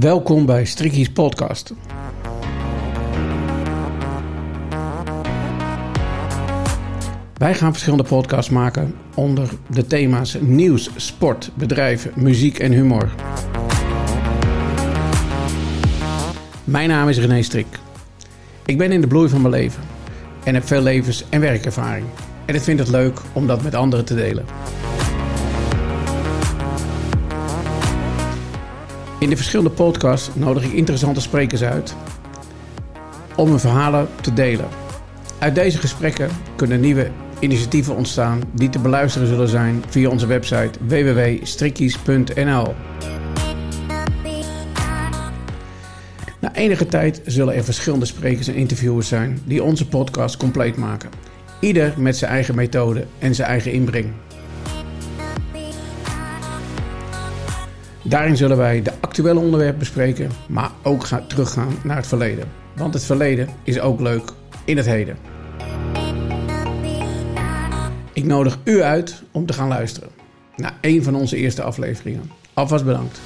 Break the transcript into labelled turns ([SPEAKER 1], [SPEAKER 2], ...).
[SPEAKER 1] Welkom bij Stricky's Podcast. Wij gaan verschillende podcasts maken onder de thema's nieuws, sport, bedrijven, muziek en humor. Mijn naam is René Strik. Ik ben in de bloei van mijn leven en heb veel levens- en werkervaring. En ik vind het leuk om dat met anderen te delen. In de verschillende podcasts nodig ik interessante sprekers uit om hun verhalen te delen. Uit deze gesprekken kunnen nieuwe initiatieven ontstaan die te beluisteren zullen zijn via onze website www.strikkies.nl. Na enige tijd zullen er verschillende sprekers en interviewers zijn die onze podcast compleet maken. Ieder met zijn eigen methode en zijn eigen inbreng. Daarin zullen wij de actuele onderwerpen bespreken, maar ook gaan teruggaan naar het verleden. Want het verleden is ook leuk in het heden. Ik nodig u uit om te gaan luisteren naar een van onze eerste afleveringen. Alvast bedankt.